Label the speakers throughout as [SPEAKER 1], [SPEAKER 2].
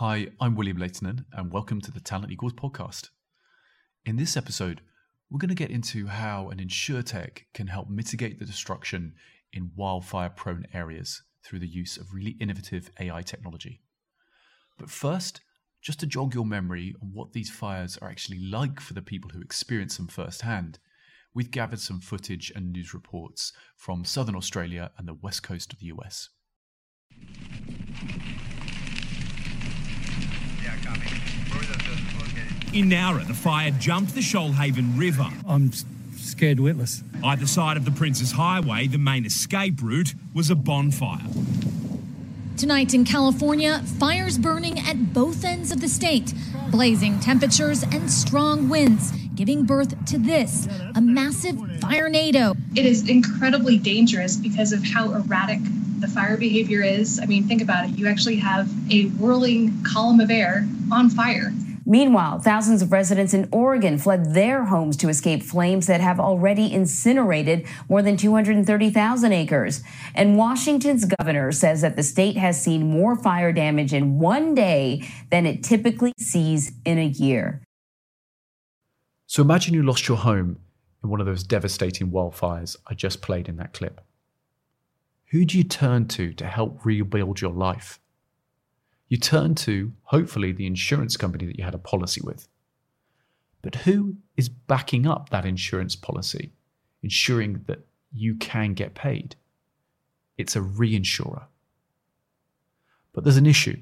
[SPEAKER 1] Hi, I'm William Leitonen, and welcome to the Talent Equals podcast. In this episode, we're going to get into how an insurtech can help mitigate the destruction in wildfire prone areas through the use of really innovative AI technology. But first, just to jog your memory on what these fires are actually like for the people who experience them firsthand, we've gathered some footage and news reports from southern Australia and the west coast of the US.
[SPEAKER 2] In Nowra, the fire jumped the Shoalhaven River.
[SPEAKER 3] I'm scared witless.
[SPEAKER 2] Either side of the Princes Highway, the main escape route was a bonfire.
[SPEAKER 4] Tonight in California, fires burning at both ends of the state, blazing temperatures and strong winds, giving birth to this a massive firenado.
[SPEAKER 5] It is incredibly dangerous because of how erratic the fire behavior is. I mean, think about it. You actually have a whirling column of air on fire.
[SPEAKER 6] Meanwhile, thousands of residents in Oregon fled their homes to escape flames that have already incinerated more than 230,000 acres. And Washington's governor says that the state has seen more fire damage in one day than it typically sees in a year.
[SPEAKER 1] So imagine you lost your home in one of those devastating wildfires I just played in that clip. Who do you turn to to help rebuild your life? you turn to, hopefully, the insurance company that you had a policy with. But who is backing up that insurance policy, ensuring that you can get paid? It's a reinsurer. But there's an issue.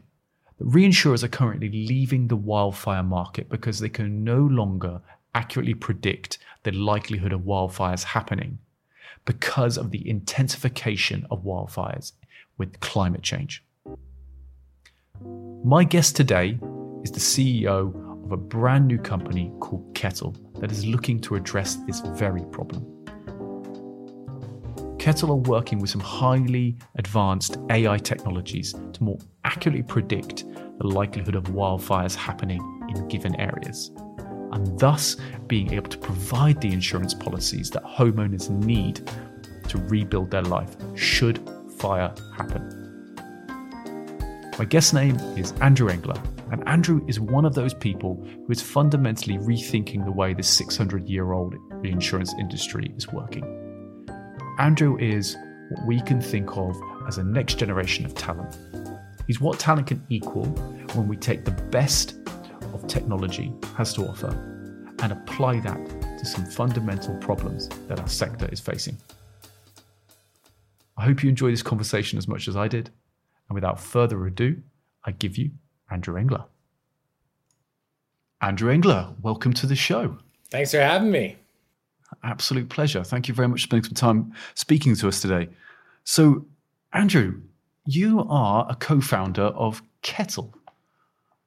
[SPEAKER 1] The reinsurers are currently leaving the wildfire market because they can no longer accurately predict the likelihood of wildfires happening because of the intensification of wildfires with climate change. My guest today is the CEO of a brand new company called Kettle that is looking to address this very problem. Kettle are working with some highly advanced AI technologies to more accurately predict the likelihood of wildfires happening in given areas, and thus being able to provide the insurance policies that homeowners need to rebuild their life should fire happen. My guest name is Andrew Engler, and Andrew is one of those people who is fundamentally rethinking the way the 600 year old reinsurance industry is working. Andrew is what we can think of as a next generation of talent. He's what talent can equal when we take the best of technology has to offer and apply that to some fundamental problems that our sector is facing. I hope you enjoy this conversation as much as I did. And without further ado, I give you Andrew Engler. Andrew Engler, welcome to the show.
[SPEAKER 7] Thanks for having me.
[SPEAKER 1] Absolute pleasure. Thank you very much for spending some time speaking to us today. So, Andrew, you are a co founder of Kettle,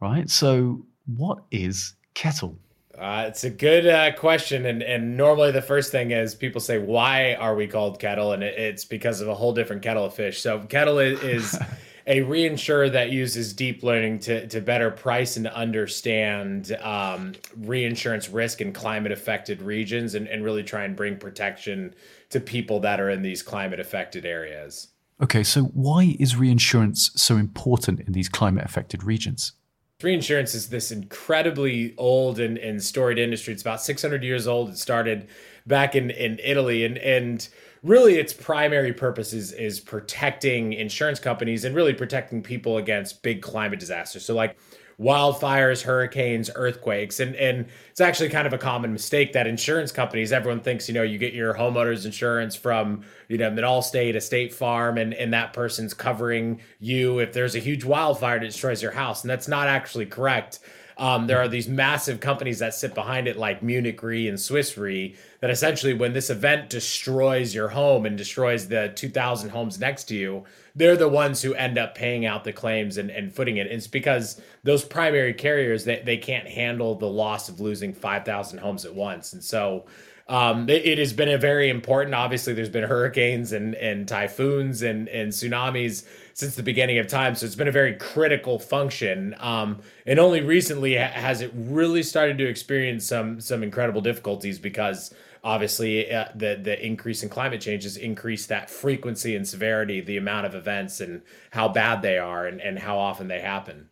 [SPEAKER 1] right? So, what is Kettle?
[SPEAKER 7] Uh, it's a good uh, question, and and normally the first thing is people say, "Why are we called Kettle?" And it, it's because of a whole different kettle of fish. So Kettle is, is a reinsurer that uses deep learning to, to better price and understand um, reinsurance risk in climate affected regions and, and really try and bring protection to people that are in these climate affected areas.
[SPEAKER 1] Okay, so why is reinsurance so important in these climate affected regions?
[SPEAKER 7] Reinsurance is this incredibly old and, and storied industry. It's about 600 years old. It started back in, in Italy. And, and really its primary purpose is, is protecting insurance companies and really protecting people against big climate disasters. So like wildfires, hurricanes, earthquakes. And and it's actually kind of a common mistake that insurance companies, everyone thinks, you know, you get your homeowner's insurance from, you know, an Allstate, a state farm, and, and that person's covering you if there's a huge wildfire that destroys your house. And that's not actually correct. Um, there are these massive companies that sit behind it, like Munich Re and Swiss Re, that essentially, when this event destroys your home and destroys the 2,000 homes next to you, they're the ones who end up paying out the claims and, and footing it. It's because those primary carriers they, they can't handle the loss of losing 5,000 homes at once. And so um, it, it, has been a very important. Obviously, there's been hurricanes and and typhoons and and tsunamis since the beginning of time, so it's been a very critical function. Um, and only recently has it really started to experience some some incredible difficulties because obviously uh, the the increase in climate change has increased that frequency and severity, the amount of events and how bad they are and and how often they happen.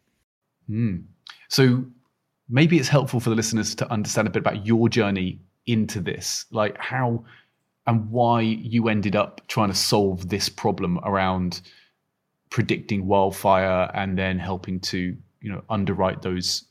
[SPEAKER 1] Mm. So maybe it's helpful for the listeners to understand a bit about your journey into this, like how and why you ended up trying to solve this problem around predicting wildfire and then helping to you know underwrite those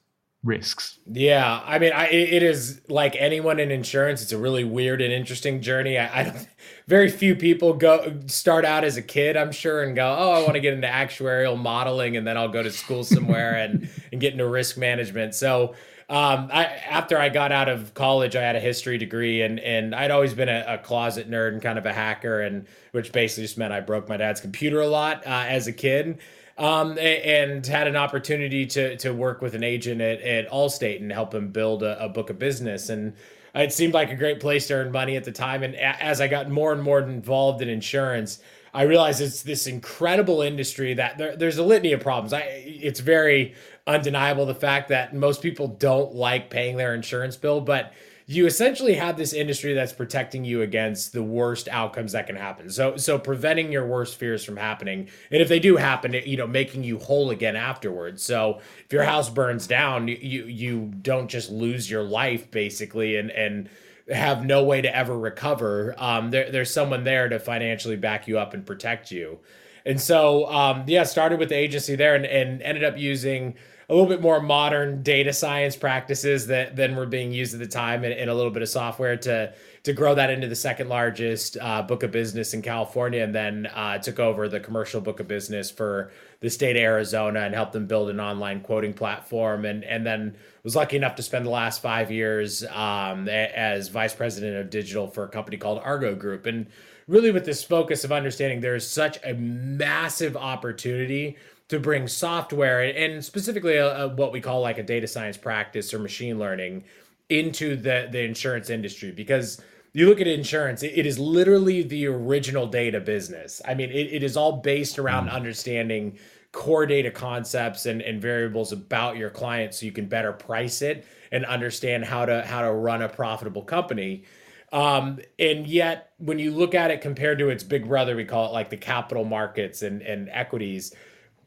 [SPEAKER 1] risks.
[SPEAKER 7] Yeah, I mean, I, it is like anyone in insurance. It's a really weird and interesting journey. I, I don't. Very few people go start out as a kid, I'm sure, and go, "Oh, I want to get into actuarial modeling, and then I'll go to school somewhere and and get into risk management." So. Um, I, after I got out of college, I had a history degree, and and I'd always been a, a closet nerd and kind of a hacker, and which basically just meant I broke my dad's computer a lot uh, as a kid um, and had an opportunity to to work with an agent at, at Allstate and help him build a, a book of business. And it seemed like a great place to earn money at the time. And as I got more and more involved in insurance, I realized it's this incredible industry that there, there's a litany of problems. I it's very undeniable the fact that most people don't like paying their insurance bill, but you essentially have this industry that's protecting you against the worst outcomes that can happen. So so preventing your worst fears from happening, and if they do happen, you know, making you whole again afterwards. So if your house burns down, you you don't just lose your life basically, and and have no way to ever recover. Um, there, there's someone there to financially back you up and protect you. And so, um, yeah, started with the agency there and, and ended up using a little bit more modern data science practices that than were being used at the time and, and a little bit of software to to grow that into the second largest uh, book of business in California, and then uh, took over the commercial book of business for the state of Arizona and helped them build an online quoting platform, and and then was lucky enough to spend the last five years um, as vice president of digital for a company called Argo Group, and really with this focus of understanding there is such a massive opportunity to bring software and specifically a, a, what we call like a data science practice or machine learning into the the insurance industry. Because you look at insurance it, it is literally the original data business. I mean it, it is all based around mm. understanding core data concepts and, and variables about your client so you can better price it and understand how to how to run a profitable company. Um, and yet when you look at it compared to its big brother we call it like the capital markets and and equities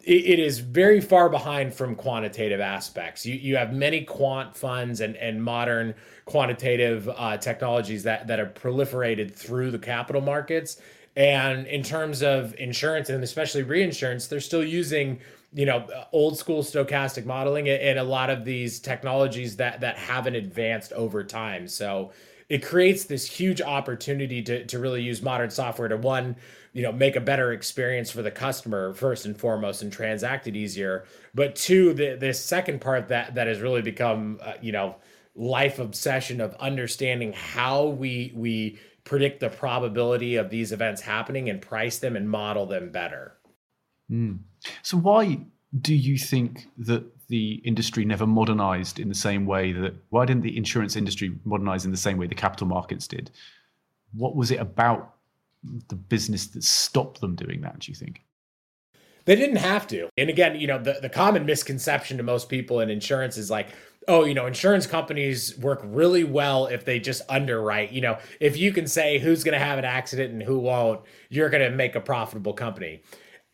[SPEAKER 7] it is very far behind from quantitative aspects. You you have many quant funds and and modern quantitative uh, technologies that that are proliferated through the capital markets. And in terms of insurance and especially reinsurance, they're still using you know old school stochastic modeling and a lot of these technologies that that haven't advanced over time. So it creates this huge opportunity to to really use modern software to one you know make a better experience for the customer first and foremost and transact it easier but two the this second part that that has really become uh, you know life obsession of understanding how we we predict the probability of these events happening and price them and model them better
[SPEAKER 1] mm. so why do you think that the industry never modernized in the same way that why didn't the insurance industry modernize in the same way the capital markets did what was it about the business that stopped them doing that, do you think?
[SPEAKER 7] They didn't have to. And again, you know, the, the common misconception to most people in insurance is like, oh, you know, insurance companies work really well if they just underwrite. You know, if you can say who's going to have an accident and who won't, you're going to make a profitable company.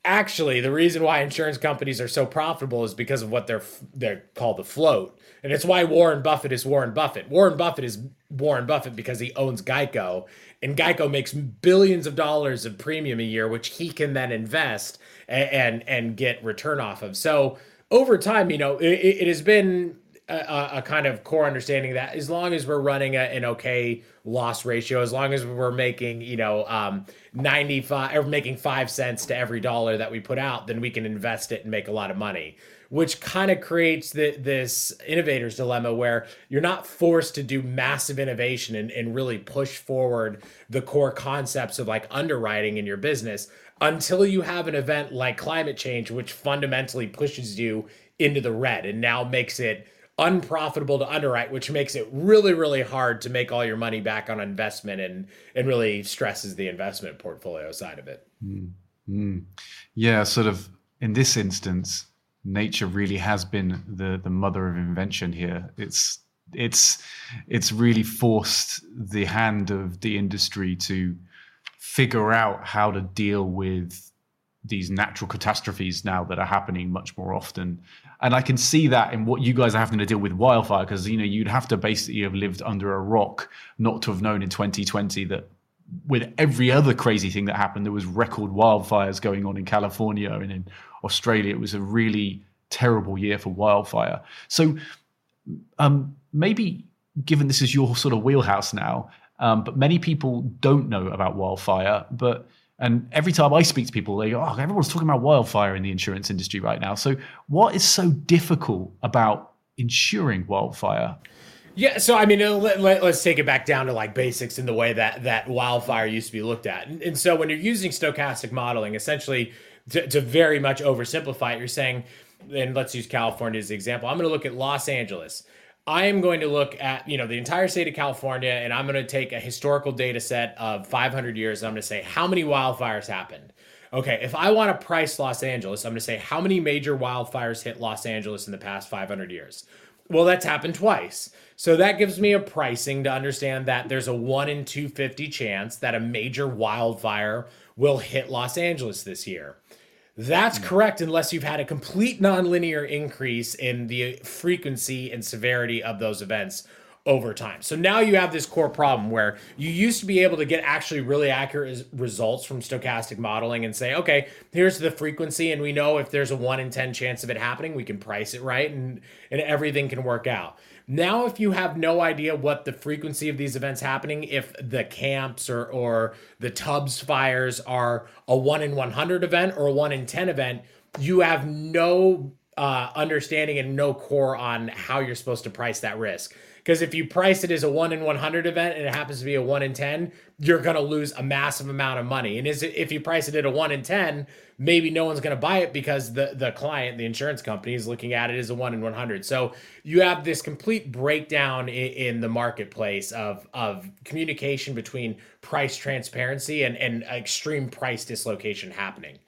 [SPEAKER 7] Actually, the reason why insurance companies are so profitable is because of what they're they're called the float. And it's why Warren Buffett is Warren Buffett. Warren Buffett is Warren Buffett because he owns Geico and Geico makes billions of dollars of premium a year, which he can then invest and and, and get return off of. So over time, you know, it, it has been a, a, kind of core understanding that as long as we're running a, an okay loss ratio, as long as we're making, you know, um, 95 or making five cents to every dollar that we put out, then we can invest it and make a lot of money which kind of creates the, this innovator's dilemma where you're not forced to do massive innovation and, and really push forward the core concepts of like underwriting in your business until you have an event like climate change, which fundamentally pushes you into the red and now makes it unprofitable to underwrite, which makes it really, really hard to make all your money back on investment and and really stresses the investment portfolio side of it.
[SPEAKER 1] Mm, mm. Yeah, sort of in this instance, nature really has been the the mother of invention here. It's it's it's really forced the hand of the industry to figure out how to deal with these natural catastrophes now that are happening much more often. And I can see that in what you guys are having to deal with wildfire, because you know you'd have to basically have lived under a rock not to have known in 2020 that with every other crazy thing that happened, there was record wildfires going on in California and in Australia. It was a really terrible year for wildfire. So um, maybe given this is your sort of wheelhouse now, um, but many people don't know about wildfire, but and every time I speak to people, they go, oh, everyone's talking about wildfire in the insurance industry right now. So, what is so difficult about insuring wildfire?
[SPEAKER 7] Yeah, so I mean, uh, let, us let, take it back down to like basics in the way that that wildfire used to be looked at. And, and so, when you're using stochastic modeling, essentially to, to very much oversimplify it, you're saying, and let's use California as an example. I'm going to look at Los Angeles. I am going to look at, you know, the entire state of California and I'm going to take a historical data set of 500 years and I'm going to say how many wildfires happened. Okay, if I want to price Los Angeles, I'm going to say how many major wildfires hit Los Angeles in the past 500 years. Well, that's happened twice. So that gives me a pricing to understand that there's a 1 in 250 chance that a major wildfire will hit Los Angeles this year. That's correct, unless you've had a complete nonlinear increase in the frequency and severity of those events over time. So now you have this core problem where you used to be able to get actually really accurate results from stochastic modeling and say, okay, here's the frequency, and we know if there's a one in 10 chance of it happening, we can price it right and, and everything can work out. Now, if you have no idea what the frequency of these events happening, if the camps or, or the Tubbs fires are a 1 in 100 event or a 1 in 10 event, you have no uh, understanding and no core on how you're supposed to price that risk. Because if you price it as a 1 in 100 event and it happens to be a 1 in 10, you're going to lose a massive amount of money. And is it, if you price it at a 1 in 10, maybe no one's going to buy it because the, the client, the insurance company, is looking at it as a 1 in 100. So you have this complete breakdown in, in the marketplace of, of communication between price transparency and, and extreme price dislocation happening.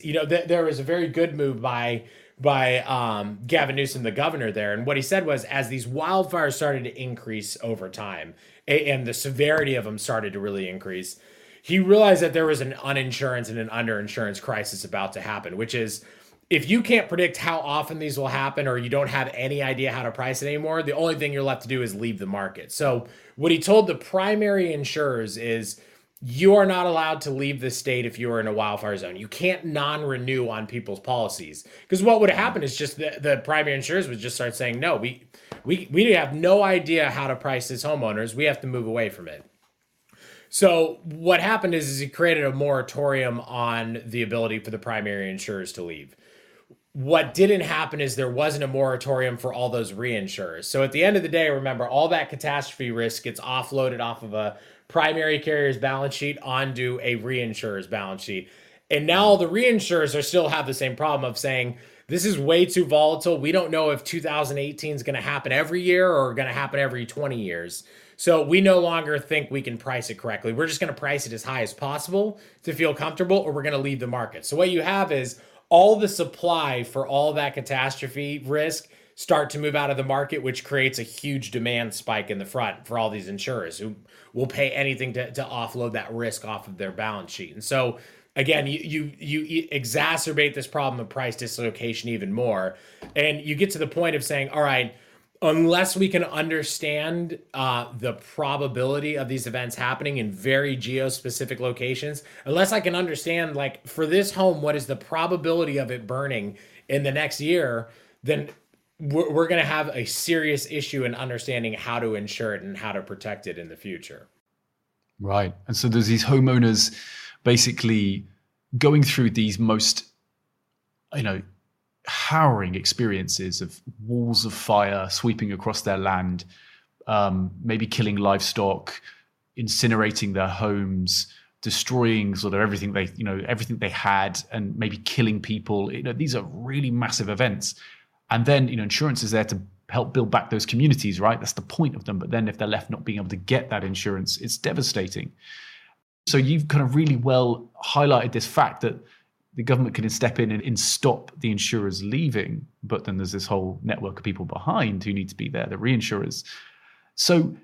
[SPEAKER 7] You know, th- there was a very good move by by um, Gavin Newsom, the governor there. And what he said was, as these wildfires started to increase over time and the severity of them started to really increase, he realized that there was an uninsurance and an underinsurance crisis about to happen, which is if you can't predict how often these will happen or you don't have any idea how to price it anymore, the only thing you're left to do is leave the market. So, what he told the primary insurers is, you are not allowed to leave the state if you are in a wildfire zone. You can't non-renew on people's policies because what would happen is just the, the primary insurers would just start saying, no, we we we have no idea how to price this homeowners. We have to move away from it. So what happened is, is he created a moratorium on the ability for the primary insurers to leave. What didn't happen is there wasn't a moratorium for all those reinsurers. So at the end of the day, remember all that catastrophe risk gets offloaded off of a primary carrier's balance sheet onto a reinsurer's balance sheet. And now the reinsurers are still have the same problem of saying, this is way too volatile. We don't know if 2018 is going to happen every year or going to happen every 20 years. So we no longer think we can price it correctly. We're just going to price it as high as possible to feel comfortable, or we're going to leave the market. So what you have is all the supply for all that catastrophe risk start to move out of the market, which creates a huge demand spike in the front for all these insurers who will pay anything to, to offload that risk off of their balance sheet. And so again, you, you you exacerbate this problem of price dislocation even more, and you get to the point of saying, all right, unless we can understand uh, the probability of these events happening in very geo-specific locations, unless I can understand, like for this home, what is the probability of it burning in the next year, then we're, we're going to have a serious issue in understanding how to insure it and how to protect it in the future.
[SPEAKER 1] Right. And so there's these homeowners basically going through these most, you know, harrowing experiences of walls of fire sweeping across their land, um, maybe killing livestock, incinerating their homes, destroying sort of everything they, you know, everything they had, and maybe killing people. You know, these are really massive events. And then, you know, insurance is there to help build back those communities, right? That's the point of them. But then if they're left not being able to get that insurance, it's devastating. So you've kind of really well highlighted this fact that the government can step in and, and stop the insurers leaving, but then there's this whole network of people behind who need to be there, the reinsurers. So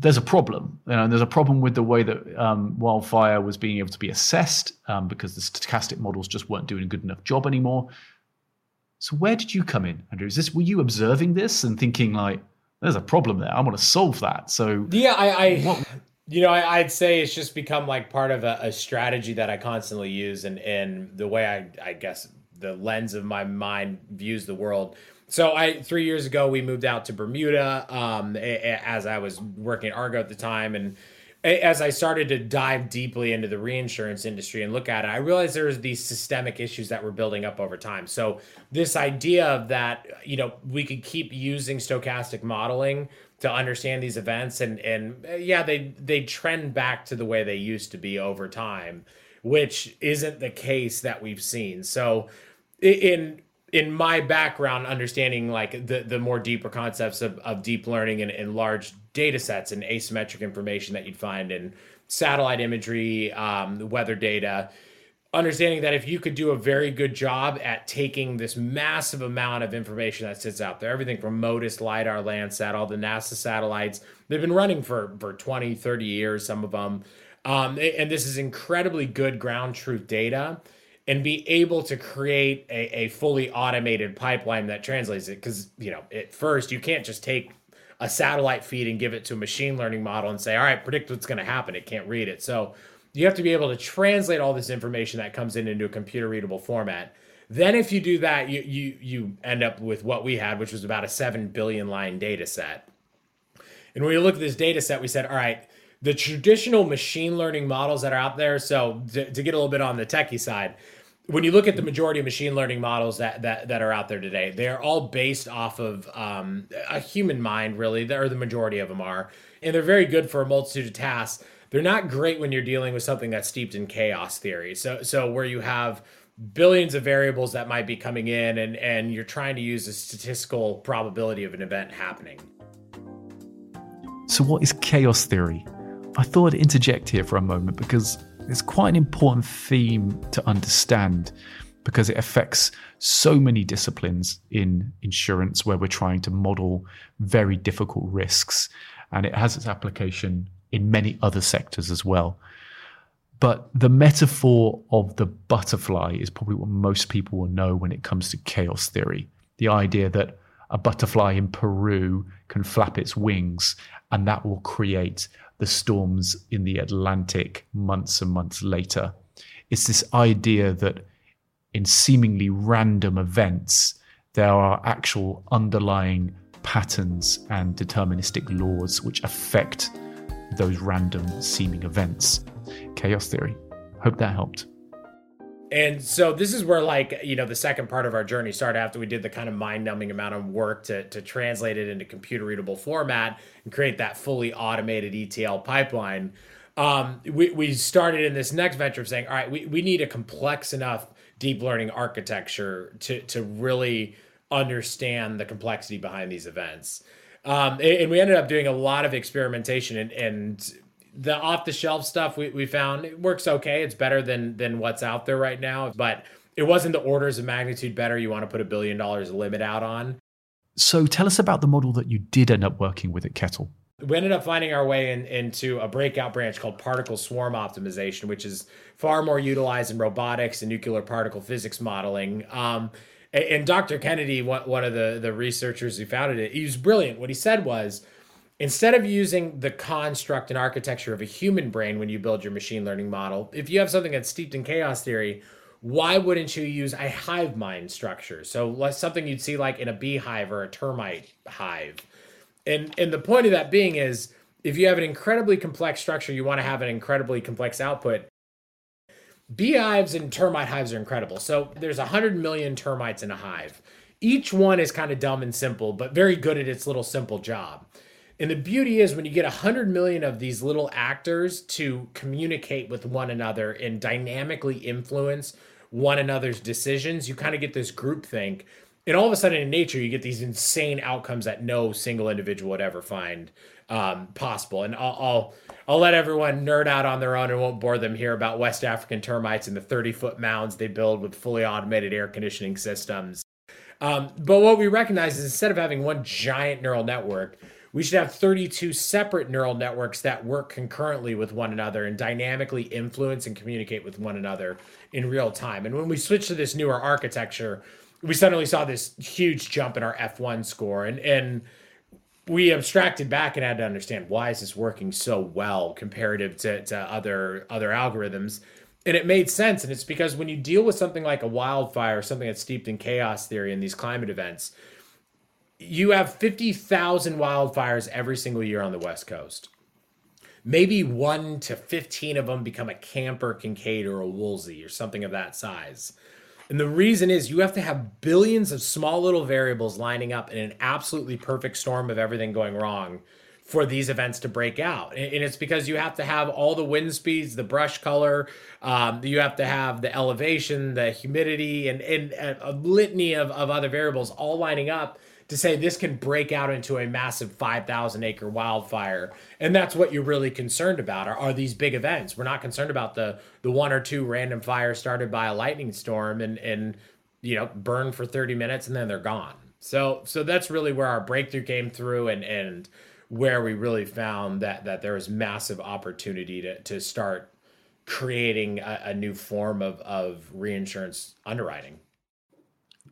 [SPEAKER 1] there's a problem. You know, and there's a problem with the way that um, wildfire was being able to be assessed um, because the stochastic models just weren't doing a good enough job anymore. So where did you come in, Andrew? Is this were you observing this and thinking like, there's a problem there. I want to solve that. So
[SPEAKER 7] yeah, I, I what, you know, I, would say it's just become like part of a, a, strategy that I constantly use, and and the way I I guess the lens of my mind views the world. So I three years ago we moved out to Bermuda um, as I was working at Argo at the time, and as I started to dive deeply into the reinsurance industry and look at it, I realized there was these systemic issues that were building up over time. So this idea of that, you know, we could keep using stochastic modeling to understand these events, and and uh, yeah, they they trend back to the way they used to be over time, which isn't the case that we've seen. So in in my background, understanding like the the more deeper concepts of, of deep learning and, and large data sets and asymmetric information that you'd find in satellite imagery, um, weather data, understanding that if you could do a very good job at taking this massive amount of information that sits out there, everything from MODIS, LIDAR, Landsat, all the NASA satellites, they've been running for, for 20, 30 years, some of them. Um, and this is incredibly good ground truth data and be able to create a, a fully automated pipeline that translates it. Because, you know, at first, you can't just take a satellite feed and give it to a machine learning model and say, all right, predict what's going to happen. It can't read it. So you have to be able to translate all this information that comes in into a computer readable format. Then, if you do that, you, you, you end up with what we had, which was about a 7 billion line data set. And when we look at this data set, we said, all right, the traditional machine learning models that are out there. So, to, to get a little bit on the techie side, when you look at the majority of machine learning models that that, that are out there today, they are all based off of um, a human mind, really, or the majority of them are, and they're very good for a multitude of tasks. They're not great when you're dealing with something that's steeped in chaos theory. So so where you have billions of variables that might be coming in, and and you're trying to use a statistical probability of an event happening.
[SPEAKER 1] So what is chaos theory? I thought I'd interject here for a moment because it's quite an important theme to understand because it affects so many disciplines in insurance where we're trying to model very difficult risks. And it has its application in many other sectors as well. But the metaphor of the butterfly is probably what most people will know when it comes to chaos theory. The idea that a butterfly in Peru can flap its wings and that will create the storms in the Atlantic months and months later. It's this idea that in seemingly random events, there are actual underlying patterns and deterministic laws which affect those random seeming events. Chaos theory. Hope that helped.
[SPEAKER 7] And so this is where like, you know, the second part of our journey started after we did the kind of mind-numbing amount of work to to translate it into computer readable format and create that fully automated ETL pipeline. Um, we, we started in this next venture of saying, all right, we, we need a complex enough deep learning architecture to to really understand the complexity behind these events. Um, and, and we ended up doing a lot of experimentation and, and the off the shelf stuff we, we found it works okay. It's better than than what's out there right now, but it wasn't the orders of magnitude better you want to put a billion dollars limit out on.
[SPEAKER 1] So tell us about the model that you did end up working with at Kettle.
[SPEAKER 7] We ended up finding our way in, into a breakout branch called particle swarm optimization, which is far more utilized in robotics and nuclear particle physics modeling. Um, and, and Dr. Kennedy, one of the, the researchers who founded it, he was brilliant. What he said was, Instead of using the construct and architecture of a human brain when you build your machine learning model, if you have something that's steeped in chaos theory, why wouldn't you use a hive mind structure? So something you'd see like in a beehive or a termite hive. And and the point of that being is if you have an incredibly complex structure, you want to have an incredibly complex output. Beehives and termite hives are incredible. So there's 100 million termites in a hive. Each one is kind of dumb and simple, but very good at its little simple job. And the beauty is when you get a hundred million of these little actors to communicate with one another and dynamically influence one another's decisions, you kind of get this group think. And all of a sudden in nature, you get these insane outcomes that no single individual would ever find um, possible. And I'll, I'll, I'll let everyone nerd out on their own and won't bore them here about West African termites and the 30 foot mounds they build with fully automated air conditioning systems. Um, but what we recognize is instead of having one giant neural network, we should have 32 separate neural networks that work concurrently with one another and dynamically influence and communicate with one another in real time. And when we switched to this newer architecture, we suddenly saw this huge jump in our F1 score. And, and we abstracted back and had to understand why is this working so well comparative to, to other other algorithms and it made sense and it's because when you deal with something like a wildfire or something that's steeped in chaos theory and these climate events you have 50,000 wildfires every single year on the west coast maybe 1 to 15 of them become a Camp or Kincade or a woolsey or something of that size and the reason is you have to have billions of small little variables lining up in an absolutely perfect storm of everything going wrong for these events to break out. And it's because you have to have all the wind speeds, the brush color, um, you have to have the elevation, the humidity, and, and a litany of, of other variables all lining up to say this can break out into a massive 5,000 acre wildfire. And that's what you're really concerned about are, are these big events. We're not concerned about the, the one or two random fires started by a lightning storm and, and, you know, burn for 30 minutes and then they're gone. So, so that's really where our breakthrough came through and, and where we really found that, that there was massive opportunity to, to start creating a, a new form of, of reinsurance underwriting.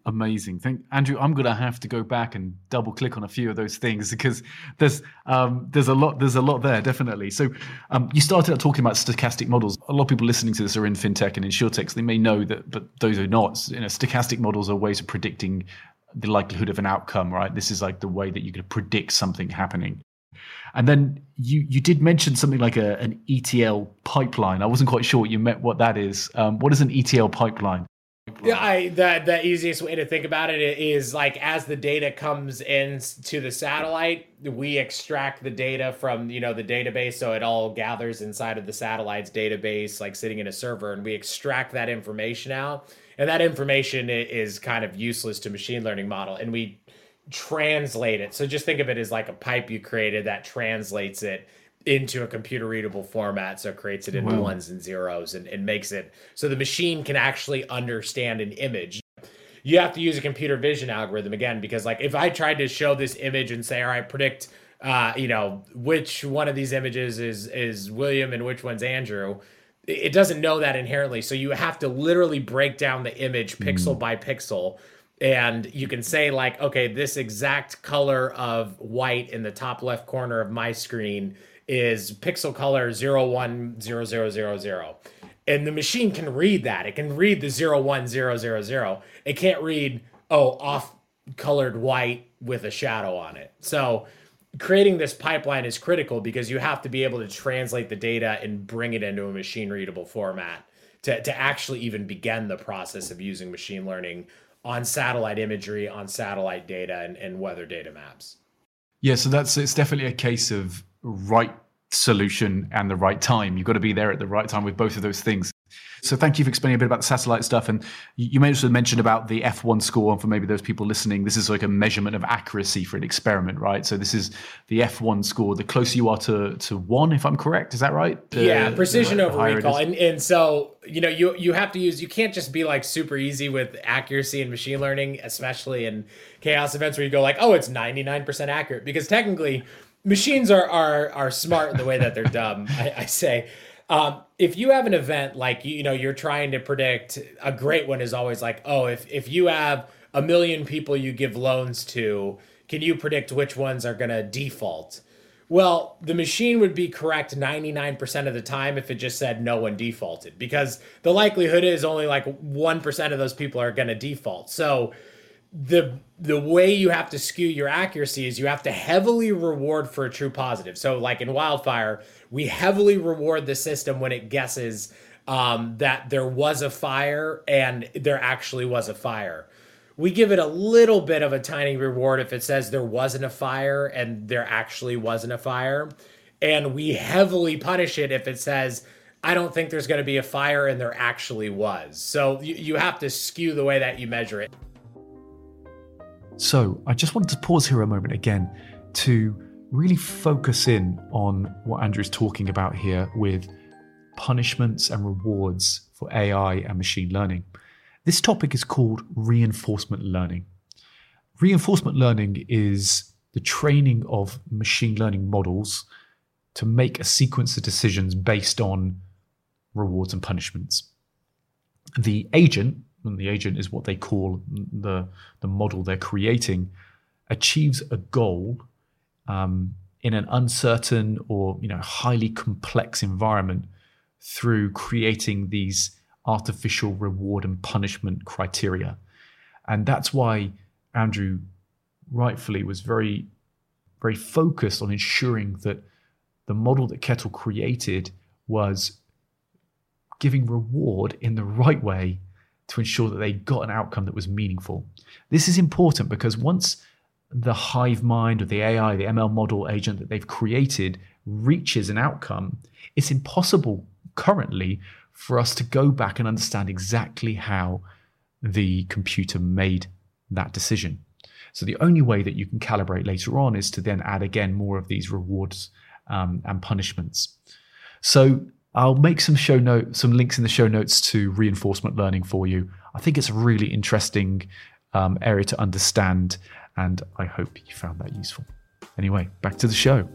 [SPEAKER 1] Amazing. Thank Andrew. I'm gonna have to go back and double click on a few of those things because there's um, there's a lot there's a lot there definitely. So um, you started out talking about stochastic models. A lot of people listening to this are in fintech and insurtech. So they may know that, but those are not. You know, stochastic models are ways of predicting the likelihood of an outcome. Right. This is like the way that you can predict something happening. And then you you did mention something like a, an ETL pipeline. I wasn't quite sure what you meant what that is. Um, what is an ETL pipeline?
[SPEAKER 7] Yeah, I the the easiest way to think about it is like as the data comes in to the satellite, we extract the data from you know the database, so it all gathers inside of the satellite's database, like sitting in a server, and we extract that information out, and that information is kind of useless to machine learning model, and we translate it. So just think of it as like a pipe you created that translates it into a computer readable format so it creates it in wow. ones and zeros and, and makes it so the machine can actually understand an image you have to use a computer vision algorithm again because like if i tried to show this image and say all right predict uh, you know which one of these images is is william and which one's andrew it doesn't know that inherently so you have to literally break down the image pixel mm. by pixel and you can say like okay this exact color of white in the top left corner of my screen is pixel color 010000. And the machine can read that. It can read the 01000. It can't read, oh, off colored white with a shadow on it. So creating this pipeline is critical because you have to be able to translate the data and bring it into a machine readable format to, to actually even begin the process of using machine learning on satellite imagery, on satellite data, and, and weather data maps.
[SPEAKER 1] Yeah, so that's it's definitely a case of right solution and the right time. You've got to be there at the right time with both of those things. So thank you for explaining a bit about the satellite stuff. And you may also mention about the F1 score. And for maybe those people listening, this is like a measurement of accuracy for an experiment, right? So this is the F1 score. The closer you are to, to one, if I'm correct, is that right?
[SPEAKER 7] yeah, precision over recall. And, and so, you know, you, you have to use, you can't just be like super easy with accuracy and machine learning, especially in chaos events where you go like, oh, it's 99% accurate because technically machines are are are smart in the way that they're dumb. I, I say. Um, if you have an event like you know you're trying to predict, a great one is always like, oh, if if you have a million people you give loans to, can you predict which ones are going to default? Well, the machine would be correct 99% of the time if it just said no one defaulted because the likelihood is only like 1% of those people are going to default. So the the way you have to skew your accuracy is you have to heavily reward for a true positive. So, like in wildfire, we heavily reward the system when it guesses um, that there was a fire and there actually was a fire. We give it a little bit of a tiny reward if it says there wasn't a fire and there actually wasn't a fire. And we heavily punish it if it says, I don't think there's going to be a fire and there actually was. So you, you have to skew the way that you measure it.
[SPEAKER 1] So I just wanted to pause here a moment again to really focus in on what Andrew is talking about here with punishments and rewards for AI and machine learning. This topic is called reinforcement learning. Reinforcement learning is the training of machine learning models to make a sequence of decisions based on rewards and punishments. The agent, the agent is what they call the, the model they're creating, achieves a goal um, in an uncertain or you know highly complex environment through creating these artificial reward and punishment criteria. And that's why Andrew rightfully was very, very focused on ensuring that the model that Kettle created was giving reward in the right way to ensure that they got an outcome that was meaningful. This is important because once the hive mind or the AI, the ML model agent that they've created reaches an outcome, it's impossible currently for us to go back and understand exactly how the computer made that decision. So the only way that you can calibrate later on is to then add again more of these rewards um, and punishments. So I'll make some show notes, some links in the show notes to reinforcement learning for you. I think it's a really interesting um, area to understand, and I hope you found that useful. Anyway, back to the show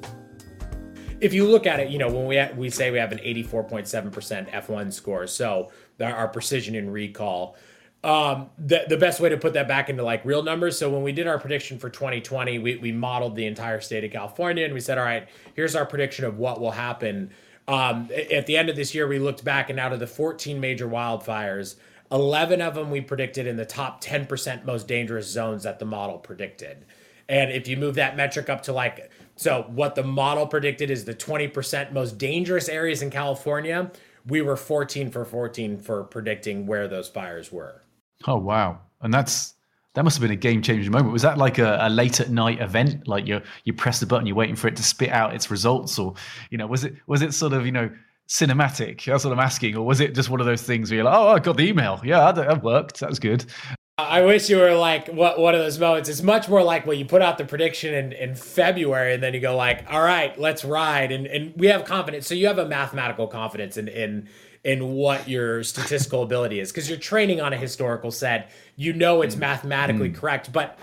[SPEAKER 7] if you look at it, you know, when we we say we have an 84.7% F1 score, so our precision in recall, um, the the best way to put that back into like real numbers. So when we did our prediction for 2020, we we modeled the entire state of California, and we said, all right, here's our prediction of what will happen. Um, at the end of this year, we looked back, and out of the 14 major wildfires, 11 of them we predicted in the top 10% most dangerous zones that the model predicted. And if you move that metric up to like so what the model predicted is the 20% most dangerous areas in California. We were 14 for 14 for predicting where those fires were.
[SPEAKER 1] Oh wow. And that's that must have been a game changing moment. Was that like a, a, late at night event? Like you you press the button, you're waiting for it to spit out its results, or you know, was it was it sort of you know cinematic? That's what I'm asking, or was it just one of those things where you're like, oh, I got the email, yeah, that worked, that was good.
[SPEAKER 7] I wish you were like what one of those moments. It's much more like when you put out the prediction in, in February and then you go like, all right, let's ride. And and we have confidence. So you have a mathematical confidence in in in what your statistical ability is because you're training on a historical set. You know it's mm. mathematically mm. correct, but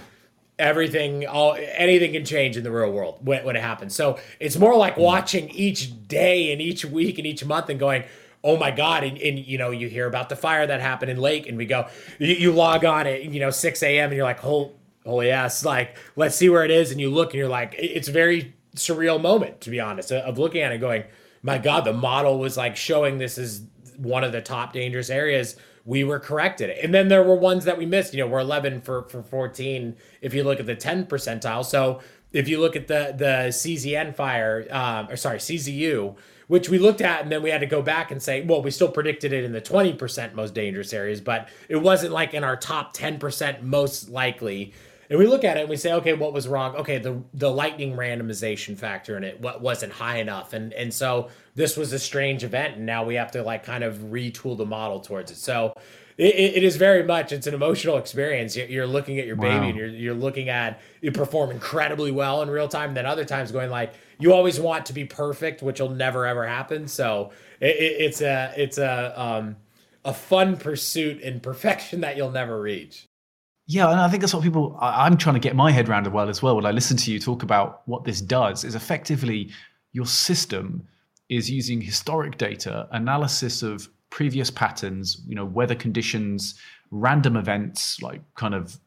[SPEAKER 7] everything all anything can change in the real world when, when it happens. So it's more like mm. watching each day and each week and each month and going, oh my god and, and, you know you hear about the fire that happened in lake and we go you, you log on at you know 6 a.m and you're like oh oh yes like let's see where it is and you look and you're like it's a very surreal moment to be honest of looking at it going my god the model was like showing this is one of the top dangerous areas. We were corrected. And then there were ones that we missed. You know we're 11 for for 14 if you look at the 10 percentile. So if you look at the the czn fire um, or sorry czu which we looked at and then we had to go back and say, well, we still predicted it in the 20% most dangerous areas, but it wasn't like in our top 10% most likely. And we look at it and we say, okay, what was wrong? Okay, the the lightning randomization factor in it what wasn't high enough. And and so this was a strange event and now we have to like kind of retool the model towards it. So it, it is very much it's an emotional experience. You're looking at your baby wow. and you're you're looking at you perform incredibly well in real time. Then other times going like you always want to be perfect, which will never ever happen. So it, it's a it's a um, a fun pursuit in perfection that you'll never reach.
[SPEAKER 1] Yeah, and I think that's what people I'm trying to get my head around as well as well. When I listen to you talk about what this does, is effectively your system is using historic data, analysis of previous patterns, you know, weather conditions, random events, like kind of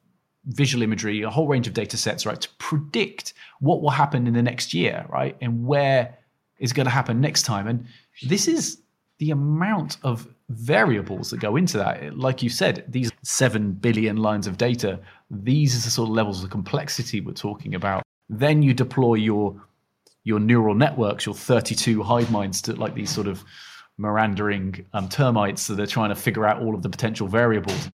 [SPEAKER 1] visual imagery, a whole range of data sets, right, to predict what will happen in the next year, right, and where is going to happen next time. And this is the amount of variables that go into that. Like you said, these 7 billion lines of data, these are the sort of levels of complexity we're talking about. Then you deploy your your neural networks, your 32 hive minds to like these sort of Mirandering um, termites that are trying to figure out all of the potential variables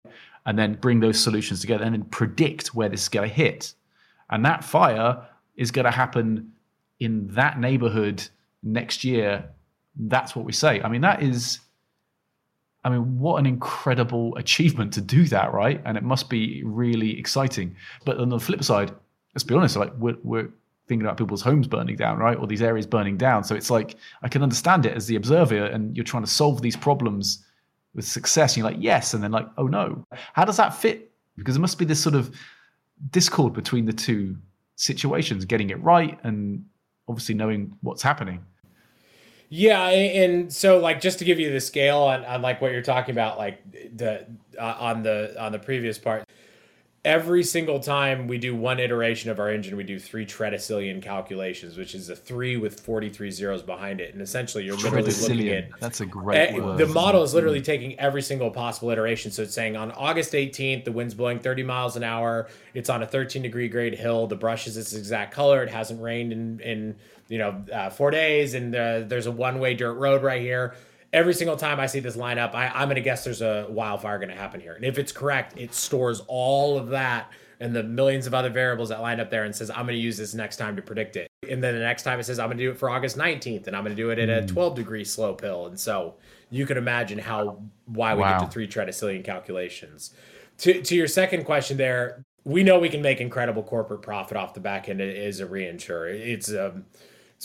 [SPEAKER 1] and then bring those solutions together and then predict where this is going to hit. And that fire is going to happen in that neighborhood next year. That's what we say. I mean, that is, I mean, what an incredible achievement to do that, right? And it must be really exciting. But on the flip side, let's be honest, like we're, we're thinking about people's homes burning down, right? Or these areas burning down. So it's like I can understand it as the observer, and you're trying to solve these problems with success. And you're like, yes, and then like, oh no. How does that fit? Because there must be this sort of discord between the two situations, getting it right, and obviously knowing what's happening.
[SPEAKER 7] Yeah, and so like just to give you the scale on, on like what you're talking about, like the uh, on the on the previous part, every single time we do one iteration of our engine, we do three tredecillion calculations, which is a three with 43 zeros behind it. And essentially, you're literally looking at
[SPEAKER 1] that's a great
[SPEAKER 7] uh, The model is literally taking every single possible iteration. So it's saying on August 18th, the wind's blowing 30 miles an hour. It's on a 13 degree grade hill. The brush is its exact color. It hasn't rained in, in you know, uh, four days. And uh, there's a one way dirt road right here every single time I see this lineup, I, I'm going to guess there's a wildfire going to happen here. And if it's correct, it stores all of that and the millions of other variables that line up there and says, I'm going to use this next time to predict it. And then the next time it says, I'm going to do it for August 19th and I'm going to do it at a hmm. 12 degree slope hill. And so you can imagine how, why we wow. get to three tredecillion calculations. To, to your second question there, we know we can make incredible corporate profit off the back end as a reinsurer. It's, um,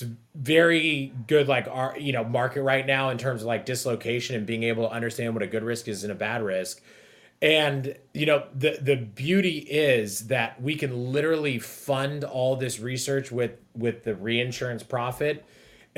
[SPEAKER 7] it's very good like our you know market right now in terms of like dislocation and being able to understand what a good risk is and a bad risk. And you know the the beauty is that we can literally fund all this research with with the reinsurance profit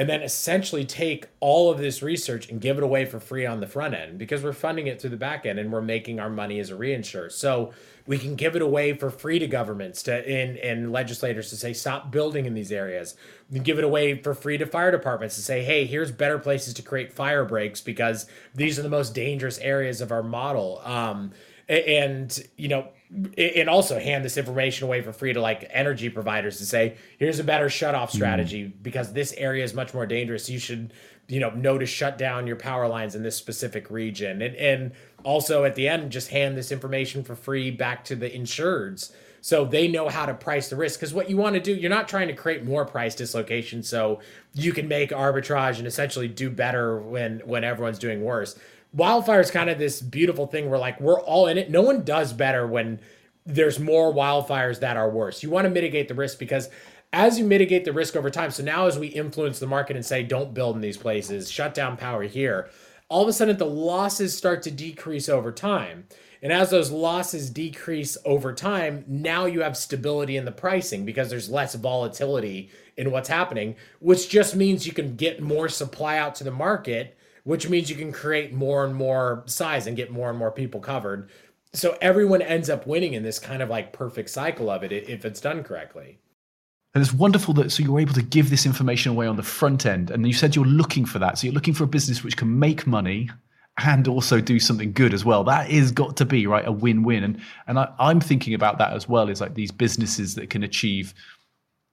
[SPEAKER 7] and then essentially take all of this research and give it away for free on the front end because we're funding it through the back end and we're making our money as a reinsurer so we can give it away for free to governments to and, and legislators to say stop building in these areas. We give it away for free to fire departments to say, hey, here's better places to create fire breaks because these are the most dangerous areas of our model. Um, and you know and also hand this information away for free to like energy providers to say here's a better shut off strategy mm. because this area is much more dangerous. You should you know know to shut down your power lines in this specific region. And and also at the end just hand this information for free back to the insureds so they know how to price the risk. Because what you want to do you're not trying to create more price dislocation so you can make arbitrage and essentially do better when when everyone's doing worse wildfire is kind of this beautiful thing where like we're all in it. No one does better when there's more wildfires that are worse. You want to mitigate the risk because as you mitigate the risk over time so now as we influence the market and say don't build in these places. Shut down power here all of a sudden the losses start to decrease over time. And as those losses decrease over time, now you have stability in the pricing because there's less volatility in what's happening, which just means you can get more supply out to the market, which means you can create more and more size and get more and more people covered. So everyone ends up winning in this kind of like perfect cycle of it if it's done correctly.
[SPEAKER 1] And it's wonderful that so you're able to give this information away on the front end. And you said you're looking for that. So you're looking for a business which can make money and also do something good as well. That is got to be right a win-win. And and I, I'm thinking about that as well. Is like these businesses that can achieve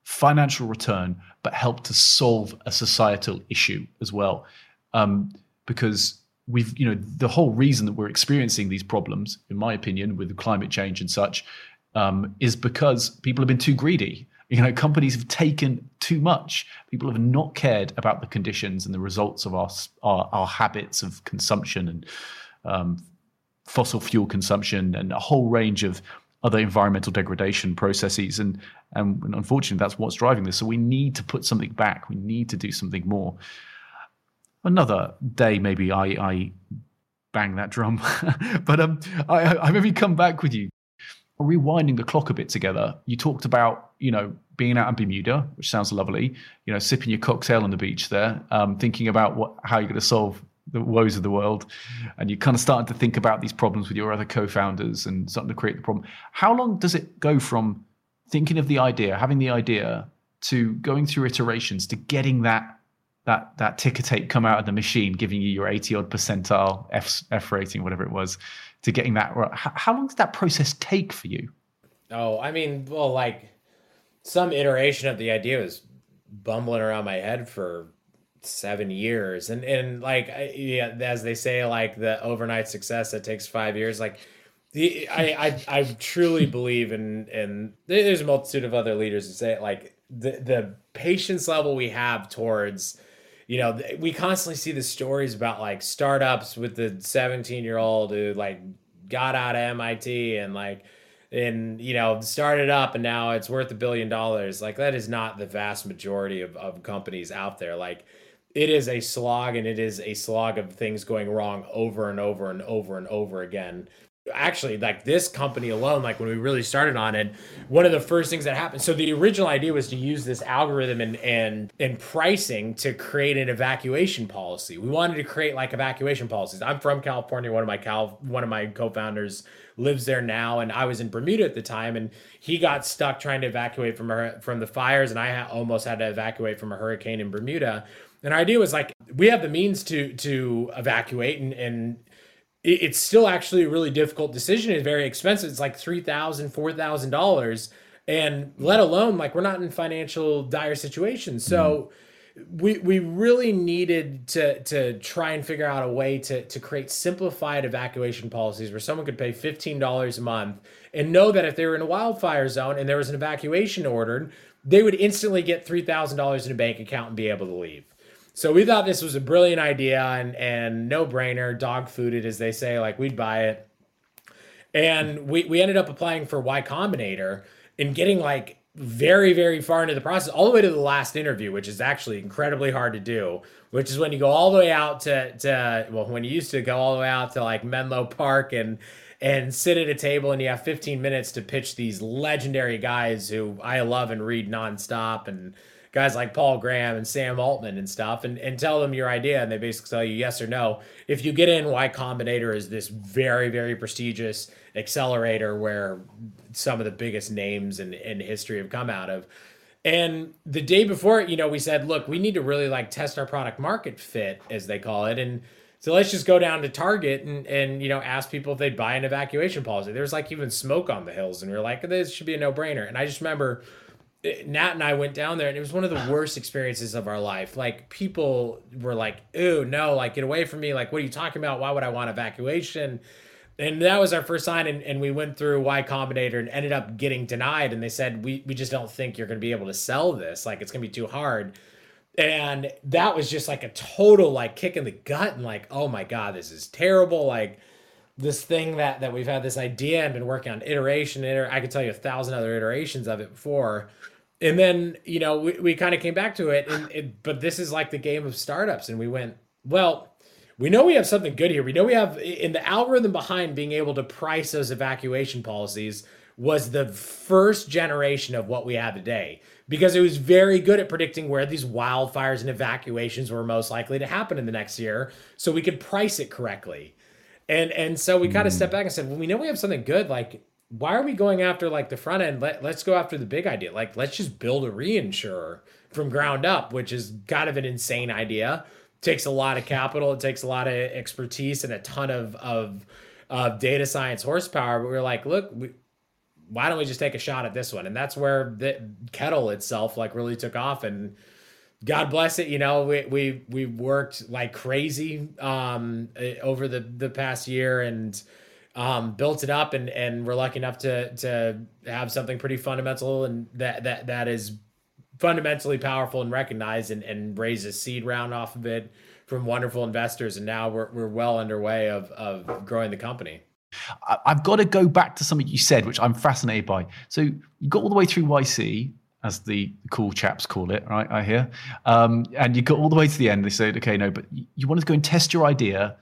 [SPEAKER 1] financial return but help to solve a societal issue as well. Um, because we've you know the whole reason that we're experiencing these problems, in my opinion, with climate change and such, um, is because people have been too greedy you know, companies have taken too much. People have not cared about the conditions and the results of our our, our habits of consumption and um, fossil fuel consumption and a whole range of other environmental degradation processes. And, and unfortunately, that's what's driving this. So we need to put something back. We need to do something more. Another day, maybe I, I bang that drum, but um, I, I maybe come back with you rewinding the clock a bit together, you talked about, you know, being out in Bermuda, which sounds lovely, you know, sipping your cocktail on the beach there, um, thinking about what how you're going to solve the woes of the world. And you kind of started to think about these problems with your other co-founders and starting to create the problem. How long does it go from thinking of the idea, having the idea, to going through iterations to getting that that that ticker tape come out of the machine, giving you your 80 odd percentile F, F rating, whatever it was, to getting that right. How, how long did that process take for you?
[SPEAKER 7] Oh, I mean, well, like some iteration of the idea was bumbling around my head for seven years, and and like yeah, as they say, like the overnight success that takes five years, like. The, I, I I truly believe in and there's a multitude of other leaders who say it like the the patience level we have towards you know, we constantly see the stories about like startups with the 17 year old who like got out of MIT and like, and you know, started up and now it's worth a billion dollars. Like that is not the vast majority of, of companies out there. Like it is a slog and it is a slog of things going wrong over and over and over and over again. Actually like this company alone like when we really started on it one of the first things that happened so the original idea was to use this algorithm and and and pricing to create an evacuation policy. We wanted to create like evacuation policies. I'm from california one of my cal one of my co-founders lives there now and i was in bermuda at the time and he got stuck trying to evacuate from her from the fires and i ha- almost had to evacuate from a hurricane in bermuda. And our idea was like we have the means to to evacuate and and it's still actually a really difficult decision. It's very expensive. It's like three thousand, four thousand dollars, and let alone like we're not in financial dire situations. So mm-hmm. we we really needed to to try and figure out a way to to create simplified evacuation policies where someone could pay fifteen dollars a month and know that if they were in a wildfire zone and there was an evacuation ordered, they would instantly get three thousand dollars in a bank account and be able to leave. So we thought this was a brilliant idea and and no brainer, dog fooded as they say, like we'd buy it. And we we ended up applying for Y Combinator and getting like very very far into the process all the way to the last interview which is actually incredibly hard to do which is when you go all the way out to to well when you used to go all the way out to like menlo park and and sit at a table and you have 15 minutes to pitch these legendary guys who i love and read nonstop and guys like Paul Graham and Sam Altman and stuff and, and tell them your idea and they basically tell you yes or no. If you get in, Y Combinator is this very, very prestigious accelerator where some of the biggest names in, in history have come out of. And the day before, you know, we said, look, we need to really like test our product market fit, as they call it. And so let's just go down to Target and, and you know, ask people if they'd buy an evacuation policy. There's like even smoke on the hills, and we are like, this should be a no brainer. And I just remember Nat and I went down there and it was one of the worst experiences of our life. Like people were like, "Ooh, no, like get away from me. Like what are you talking about? Why would I want evacuation?" And that was our first sign and, and we went through Y Combinator and ended up getting denied and they said, "We we just don't think you're going to be able to sell this. Like it's going to be too hard." And that was just like a total like kick in the gut and like, "Oh my god, this is terrible." Like this thing that that we've had this idea and been working on iteration iter- i could tell you a thousand other iterations of it before and then you know we, we kind of came back to it and it, but this is like the game of startups and we went well we know we have something good here. We know we have in the algorithm behind being able to price those evacuation policies was the first generation of what we have today because it was very good at predicting where these wildfires and evacuations were most likely to happen in the next year so we could price it correctly. And and so we kind of hmm. stepped back and said well we know we have something good like why are we going after like the front end? Let, let's go after the big idea. Like, let's just build a reinsurer from ground up, which is kind of an insane idea. Takes a lot of capital, it takes a lot of expertise and a ton of of, of data science horsepower. But we are like, look, we, why don't we just take a shot at this one? And that's where the kettle itself like really took off and God bless it. You know, we we we worked like crazy um over the the past year and um, built it up and and we're lucky enough to to have something pretty fundamental and that that that is fundamentally powerful and recognized and, and raise a seed round off of it from wonderful investors. And now we're, we're well underway of of growing the company.
[SPEAKER 1] I've got to go back to something you said which i'm fascinated by. So you got all the way through yc as the cool chaps call it right i hear? Um, and you got all the way to the end. They said okay no but you wanted to go and test your idea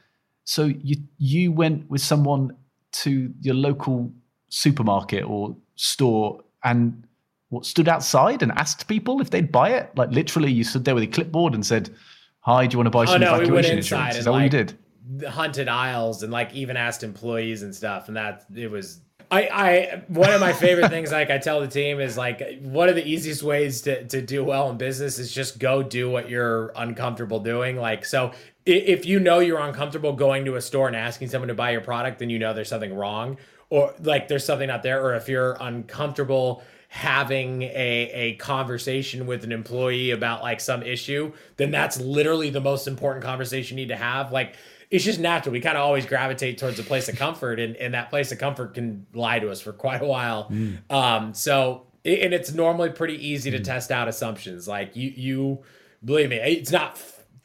[SPEAKER 1] so you you went with someone to your local supermarket or store and what stood outside and asked people if they'd buy it? Like literally, you stood there with a clipboard and said, "Hi, do you want to buy oh, some oh, no, evacuation we insurance?" Is that like, what you did?
[SPEAKER 7] Hunted aisles and like even asked employees and stuff, and that it was I, I one of my favorite things like I tell the team is like one of the easiest ways to, to do well in business is just go do what you're uncomfortable doing. Like so if you know you're uncomfortable going to a store and asking someone to buy your product, then you know there's something wrong or like there's something out there. Or if you're uncomfortable having a, a conversation with an employee about like some issue, then that's literally the most important conversation you need to have. Like it's just natural. We kind of always gravitate towards a place of comfort, and, and that place of comfort can lie to us for quite a while. Mm. Um, so and it's normally pretty easy to mm. test out assumptions. Like you, you believe me, it's not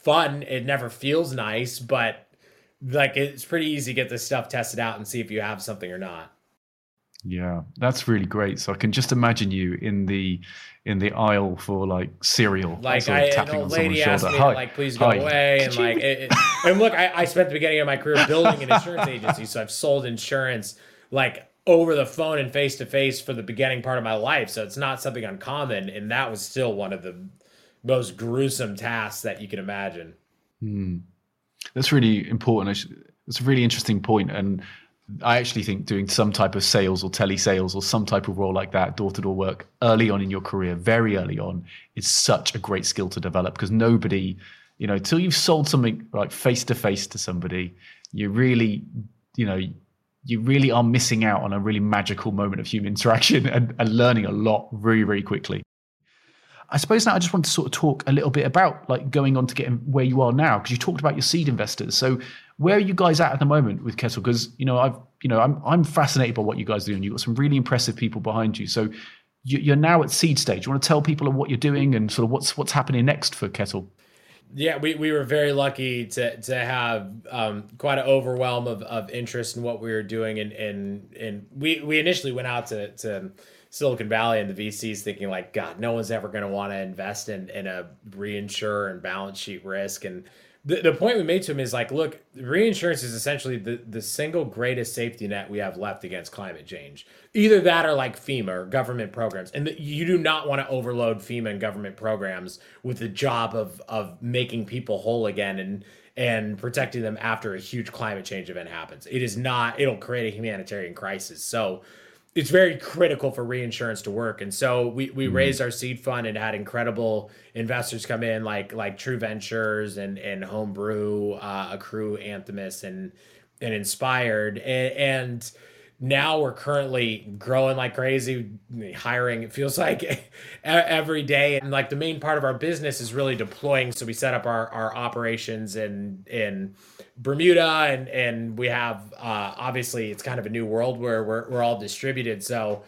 [SPEAKER 7] fun. It never feels nice, but like it's pretty easy to get this stuff tested out and see if you have something or not.
[SPEAKER 1] Yeah, that's really great. So I can just imagine you in the in the aisle for like cereal,
[SPEAKER 7] like
[SPEAKER 1] sort
[SPEAKER 7] I,
[SPEAKER 1] of
[SPEAKER 7] an old lady asked me, to, like, please go Hi. away, and like, it, it, and look, I, I spent the beginning of my career building an insurance agency, so I've sold insurance like over the phone and face to face for the beginning part of my life, so it's not something uncommon, and that was still one of the most gruesome tasks that you can imagine.
[SPEAKER 1] Hmm. That's really important. It's a really interesting point, and I actually think doing some type of sales or telesales or some type of role like that, door to door work early on in your career, very early on, is such a great skill to develop because nobody, you know, till you've sold something like face to face to somebody, you really, you know, you really are missing out on a really magical moment of human interaction and, and learning a lot very, very quickly. I suppose now I just want to sort of talk a little bit about like going on to getting where you are now because you talked about your seed investors. So where are you guys at at the moment with Kettle? Because you know I've you know I'm I'm fascinated by what you guys do and you've got some really impressive people behind you. So you're now at seed stage. You want to tell people what you're doing and sort of what's what's happening next for Kettle?
[SPEAKER 7] Yeah, we, we were very lucky to to have um, quite an overwhelm of, of interest in what we were doing, and and and we we initially went out to to Silicon Valley and the VCs thinking like, God, no one's ever going to want to invest in in a reinsure and balance sheet risk. And the, the point we made to him is like, look, reinsurance is essentially the, the single greatest safety net we have left against climate change. Either that or like FEMA or government programs. And the, you do not want to overload FEMA and government programs with the job of of making people whole again and and protecting them after a huge climate change event happens. It is not, it'll create a humanitarian crisis. So it's very critical for reinsurance to work. And so we, we mm-hmm. raised our seed fund and had incredible investors come in like like True Ventures and and Homebrew, uh, Acrew, Anthemis, and and Inspired. And, and now we're currently growing like crazy, hiring. It feels like every day, and like the main part of our business is really deploying. So we set up our our operations and in Bermuda, and and we have uh, obviously it's kind of a new world where we're we're all distributed. So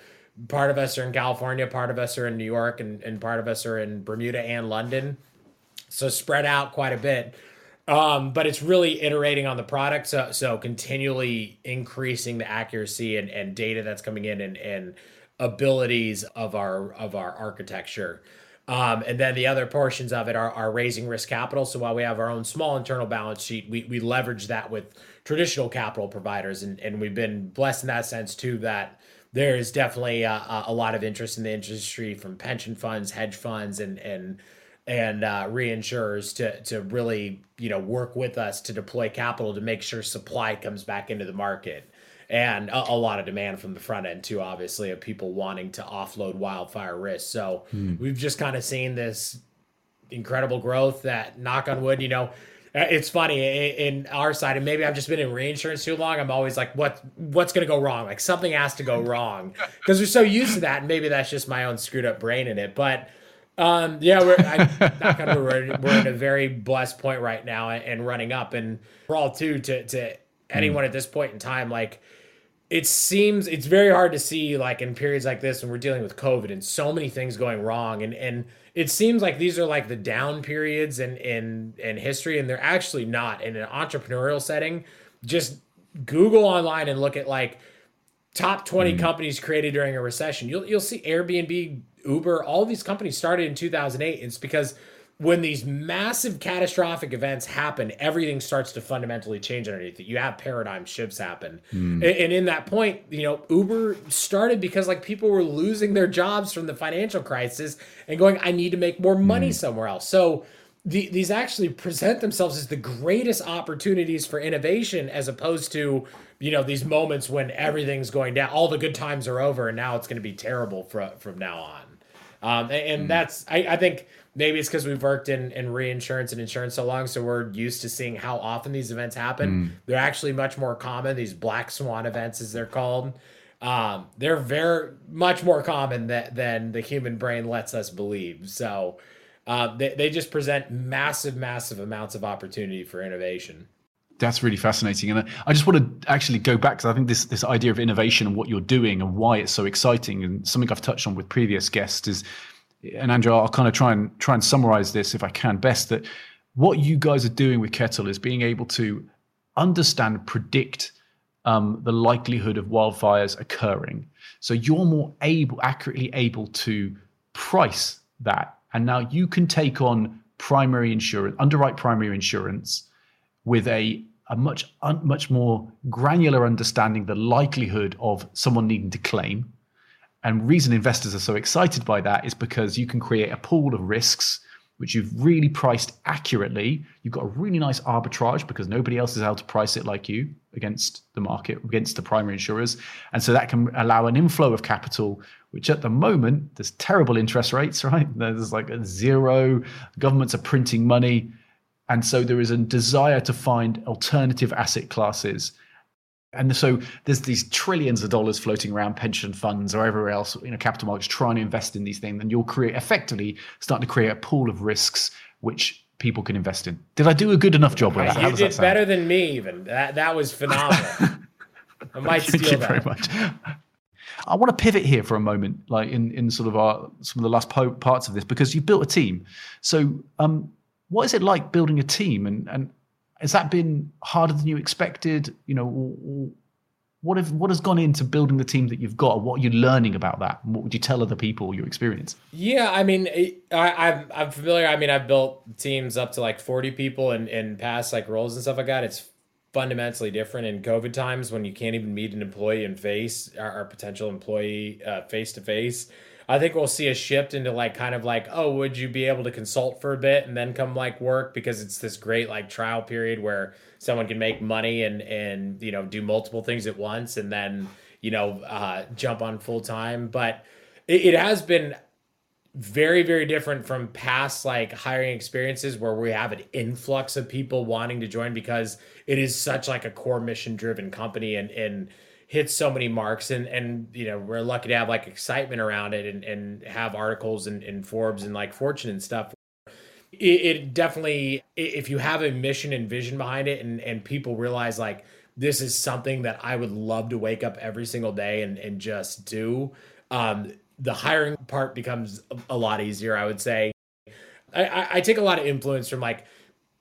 [SPEAKER 7] part of us are in California, part of us are in New York, and and part of us are in Bermuda and London. So spread out quite a bit. Um, but it's really iterating on the product, so so continually increasing the accuracy and, and data that's coming in and, and abilities of our of our architecture. Um, and then the other portions of it are, are raising risk capital. So while we have our own small internal balance sheet, we, we leverage that with traditional capital providers. And, and we've been blessed in that sense too, that there is definitely a, a lot of interest in the industry from pension funds, hedge funds, and, and, and uh, reinsurers to, to really, you know, work with us to deploy capital to make sure supply comes back into the market. And a, a, lot of demand from the front end too obviously of people wanting to offload wildfire risk. So hmm. we've just kind of seen this incredible growth that knock on wood you know uh, it's funny in our side and maybe i've just been in reinsurance too long i'm always like what what's going to go wrong? Like something has to go wrong. Because we're so used to that and maybe that's just my own screwed up brain in it but um, yeah, we're I, not gonna, we're, we're in a very blessed point right now and running up, and we're all too to to anyone mm. at this point in time, like it seems it's very hard to see like in periods like this when we're dealing with COVID and so many things going wrong and and it seems like these are like the down periods in in in history and they're actually not in an entrepreneurial setting. Just Google online and look at like top 20 mm. companies created during a recession. You'll you'll see Airbnb, Uber, all these companies started in 2008. It's because when these massive catastrophic events happen, everything starts to fundamentally change underneath it. You have paradigm shifts happen. Mm. And, and, in that point, you know, Uber started because like people were losing their jobs from the financial crisis and going, I need to make more money mm. somewhere else. So the, these actually present themselves as the greatest opportunities for innovation as opposed to, you know, these moments when everything's going down, all the good times are over and now it's going to be terrible from, from now on. Um, and, and mm. that's, I, I think, maybe it's because we've worked in, in reinsurance and insurance so long, so we're used to seeing how often these events happen. Mm. They're actually much more common. These black swan events, as they're called, um, they're very much more common that, than the human brain lets us believe. So uh, they they just present massive, massive amounts of opportunity for innovation.
[SPEAKER 1] That's really fascinating, and I just want to actually go back because I think this this idea of innovation and what you're doing and why it's so exciting, and something I've touched on with previous guests is and Andrew, I'll kind of try and try and summarize this if I can best. That what you guys are doing with Kettle is being able to understand, predict um, the likelihood of wildfires occurring. So you're more able, accurately able to price that, and now you can take on primary insurance, underwrite primary insurance with a a much un, much more granular understanding the likelihood of someone needing to claim. And reason investors are so excited by that is because you can create a pool of risks which you've really priced accurately. You've got a really nice arbitrage because nobody else is able to price it like you against the market, against the primary insurers. And so that can allow an inflow of capital, which at the moment, there's terrible interest rates, right? There's like a zero, governments are printing money. And so there is a desire to find alternative asset classes and so there's these trillions of dollars floating around pension funds or everywhere else, you know, capital markets trying to invest in these things. And you'll create effectively starting to create a pool of risks which people can invest in. Did I do a good enough job with that?
[SPEAKER 7] You did better than me, even. That that was phenomenal. I might steal
[SPEAKER 1] Thank you
[SPEAKER 7] that.
[SPEAKER 1] very much. I want to pivot here for a moment, like in, in sort of our some of the last po- parts of this, because you built a team. So, um, what is it like building a team, and and has that been harder than you expected? You know, what have what has gone into building the team that you've got? What are you learning about that? And what would you tell other people your experience?
[SPEAKER 7] Yeah, I mean, I, I'm I'm familiar. I mean, I've built teams up to like 40 people in in past like roles and stuff like that. It's fundamentally different in COVID times when you can't even meet an employee in face or potential employee face to face. I think we'll see a shift into like kind of like, oh, would you be able to consult for a bit and then come like work because it's this great like trial period where someone can make money and and you know do multiple things at once and then you know uh, jump on full time. But it, it has been very very different from past like hiring experiences where we have an influx of people wanting to join because it is such like a core mission driven company and and hits so many marks and and you know we're lucky to have like excitement around it and and have articles in, in forbes and like fortune and stuff. It, it definitely if you have a mission and vision behind it and and people realize like this is something that i would love to wake up every single day and and just do um the hiring part becomes a lot easier i would say. I, I take a lot of influence from like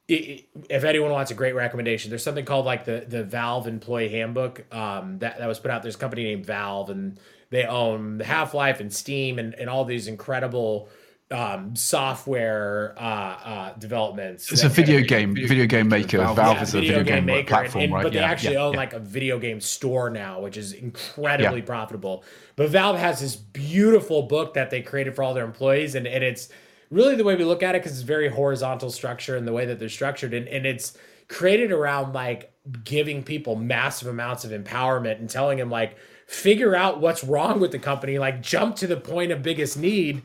[SPEAKER 7] if anyone wants a great recommendation, there's something called like the the Valve Employee Handbook um, that that was put out. There's a company named Valve, and they own Half Life and Steam and and all these incredible um, software uh, uh, developments.
[SPEAKER 1] It's a video game, video game maker. Valve, Valve yeah, is a video, video game, game platform,
[SPEAKER 7] and,
[SPEAKER 1] right?
[SPEAKER 7] But they
[SPEAKER 1] yeah,
[SPEAKER 7] actually
[SPEAKER 1] yeah,
[SPEAKER 7] own like a video game store now, which is incredibly profitable. But Valve has this beautiful book that they created for all their employees, and, and it's really the way we look at it because it's very horizontal structure and the way that they're structured and, and it's created around like giving people massive amounts of empowerment and telling them like figure out what's wrong with the company like jump to the point of biggest need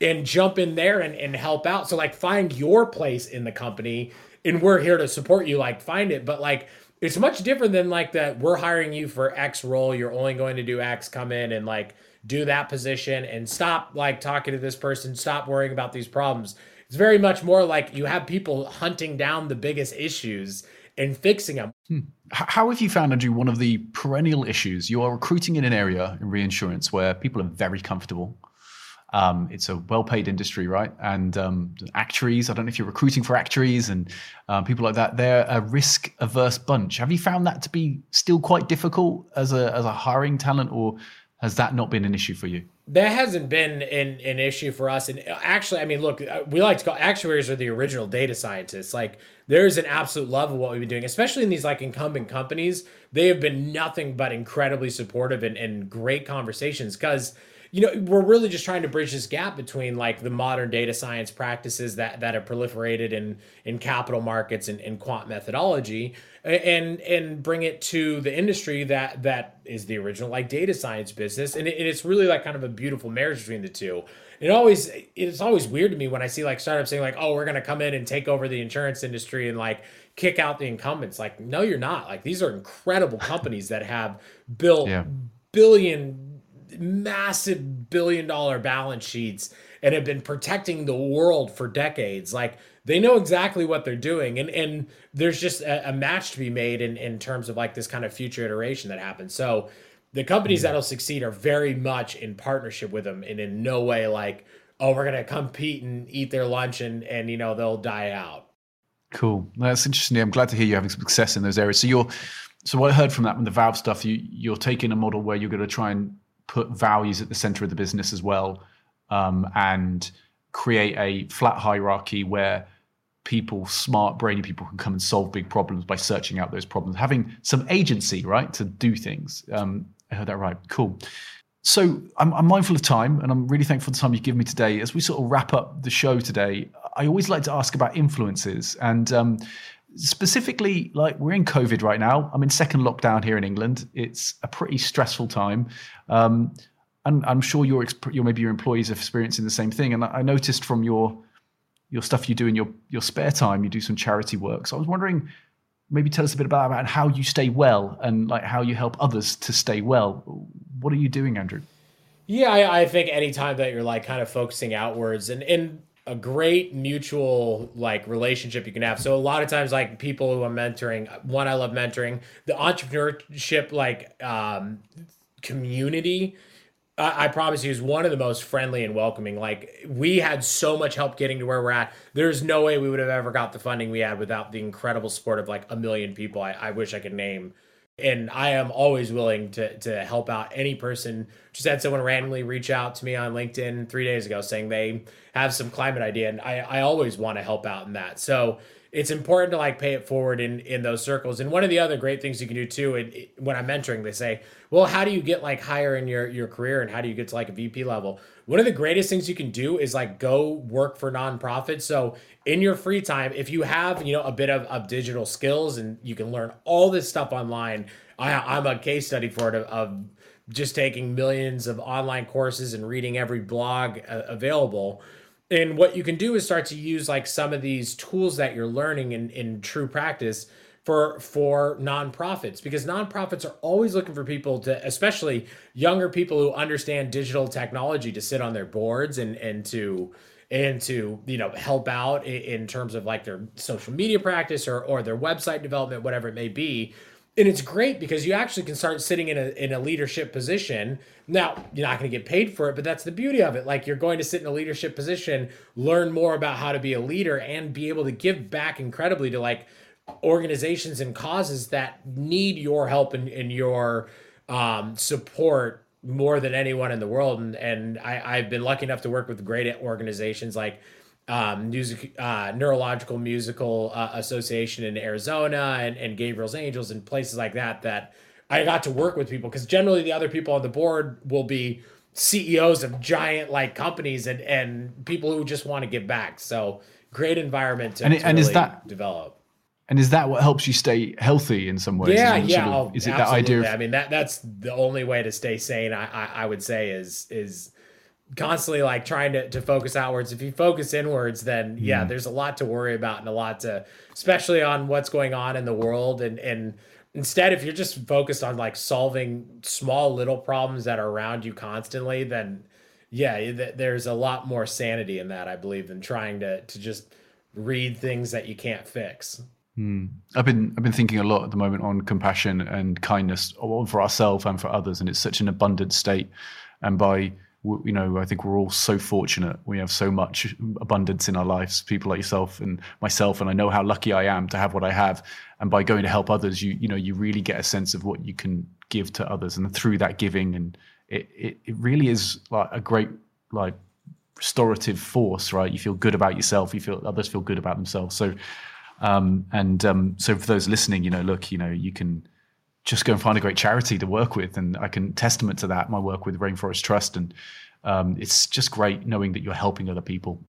[SPEAKER 7] and jump in there and, and help out. So like find your place in the company and we're here to support you like find it. But like it's much different than like that we're hiring you for x role you're only going to do x come in and like do that position and stop like talking to this person, stop worrying about these problems. It's very much more like you have people hunting down the biggest issues and fixing them.
[SPEAKER 1] Hmm. How have you found, Andrew, one of the perennial issues? You are recruiting in an area in reinsurance where people are very comfortable. Um, it's a well-paid industry, right? And um, actuaries, I don't know if you're recruiting for actuaries and uh, people like that. They're a risk-averse bunch. Have you found that to be still quite difficult as a as a hiring talent, or has that not been an issue for you?
[SPEAKER 7] That hasn't been an, an issue for us. And actually, I mean, look, we like to call actuaries are the original data scientists. Like, there's an absolute love of what we've been doing, especially in these like incumbent companies. They have been nothing but incredibly supportive and, and great conversations because you know we're really just trying to bridge this gap between like the modern data science practices that that have proliferated in in capital markets and, and quant methodology and and bring it to the industry that that is the original like data science business and, it, and it's really like kind of a beautiful marriage between the two it always it's always weird to me when i see like startups saying like oh we're going to come in and take over the insurance industry and like kick out the incumbents like no you're not like these are incredible companies that have built yeah. billion massive billion dollar balance sheets and have been protecting the world for decades. Like they know exactly what they're doing. And and there's just a, a match to be made in, in terms of like this kind of future iteration that happens. So the companies that'll succeed are very much in partnership with them and in no way like, oh, we're gonna compete and eat their lunch and and you know they'll die out.
[SPEAKER 1] Cool. That's interesting. I'm glad to hear you're having success in those areas. So you're so what I heard from that from the Valve stuff, you you're taking a model where you're going to try and put values at the center of the business as well, um, and create a flat hierarchy where people, smart, brainy people, can come and solve big problems by searching out those problems, having some agency, right, to do things. Um, I heard that right. Cool. So I'm, I'm, mindful of time, and I'm really thankful for the time you give me today. As we sort of wrap up the show today, I always like to ask about influences, and um, specifically, like we're in COVID right now. I'm in second lockdown here in England. It's a pretty stressful time. Um, and I'm sure your, your maybe your employees are experiencing the same thing. And I noticed from your your stuff you do in your your spare time, you do some charity work. So I was wondering, maybe tell us a bit about, about how you stay well and like how you help others to stay well. What are you doing, Andrew?
[SPEAKER 7] Yeah, I, I think anytime that you're like kind of focusing outwards and and a great mutual like relationship you can have. So a lot of times like people who I'm mentoring, one I love mentoring, the entrepreneurship like um community I, promise you, is one of the most friendly and welcoming. Like we had so much help getting to where we're at. There's no way we would have ever got the funding we had without the incredible support of like a million people. I, I wish I could name. And I am always willing to to help out any person. Just had someone randomly reach out to me on LinkedIn three days ago saying they have some climate idea, and I I always want to help out in that. So it's important to like pay it forward in in those circles. And one of the other great things you can do too, when I'm mentoring, they say, "Well, how do you get like higher in your your career, and how do you get to like a VP level?" One of the greatest things you can do is like go work for nonprofits. So in your free time, if you have you know a bit of, of digital skills and you can learn all this stuff online, I, I'm a case study for it of, of just taking millions of online courses and reading every blog uh, available and what you can do is start to use like some of these tools that you're learning in, in true practice for for nonprofits because nonprofits are always looking for people to especially younger people who understand digital technology to sit on their boards and and to and to you know help out in, in terms of like their social media practice or or their website development whatever it may be and it's great because you actually can start sitting in a in a leadership position. Now, you're not going to get paid for it, but that's the beauty of it. Like you're going to sit in a leadership position, learn more about how to be a leader and be able to give back incredibly to like organizations and causes that need your help and, and your um, support more than anyone in the world. And and I, I've been lucky enough to work with great organizations like um, music, uh, neurological musical uh, association in Arizona and, and Gabriel's Angels and places like that that I got to work with people because generally the other people on the board will be CEOs of giant like companies and and people who just want to give back. So great environment to,
[SPEAKER 1] and,
[SPEAKER 7] to
[SPEAKER 1] and
[SPEAKER 7] really
[SPEAKER 1] is that
[SPEAKER 7] develop.
[SPEAKER 1] And is that what helps you stay healthy in some ways?
[SPEAKER 7] Yeah,
[SPEAKER 1] is
[SPEAKER 7] yeah.
[SPEAKER 1] Sort of,
[SPEAKER 7] oh,
[SPEAKER 1] is it
[SPEAKER 7] absolutely.
[SPEAKER 1] that idea? Of,
[SPEAKER 7] I mean that that's the only way to stay sane. I, I I would say is is constantly like trying to, to focus outwards. If you focus inwards, then yeah, mm. there's a lot to worry about and a lot to, especially on what's going on in the world. And, and instead, if you're just focused on like solving small little problems that are around you constantly, then yeah, there's a lot more sanity in that, I believe, than trying to, to just read things that you can't fix.
[SPEAKER 1] Hmm. I've been I've been thinking a lot at the moment on compassion and kindness for ourselves and for others, and it's such an abundant state. And by you know, I think we're all so fortunate. We have so much abundance in our lives. People like yourself and myself, and I know how lucky I am to have what I have. And by going to help others, you you know, you really get a sense of what you can give to others, and through that giving, and it it, it really is like a great like restorative force, right? You feel good about yourself. You feel others feel good about themselves. So, um, and um, so for those listening, you know, look, you know, you can just go and find a great charity to work with. And I can testament to that, my work with Rainforest Trust. And um, it's just great knowing that you're helping other people.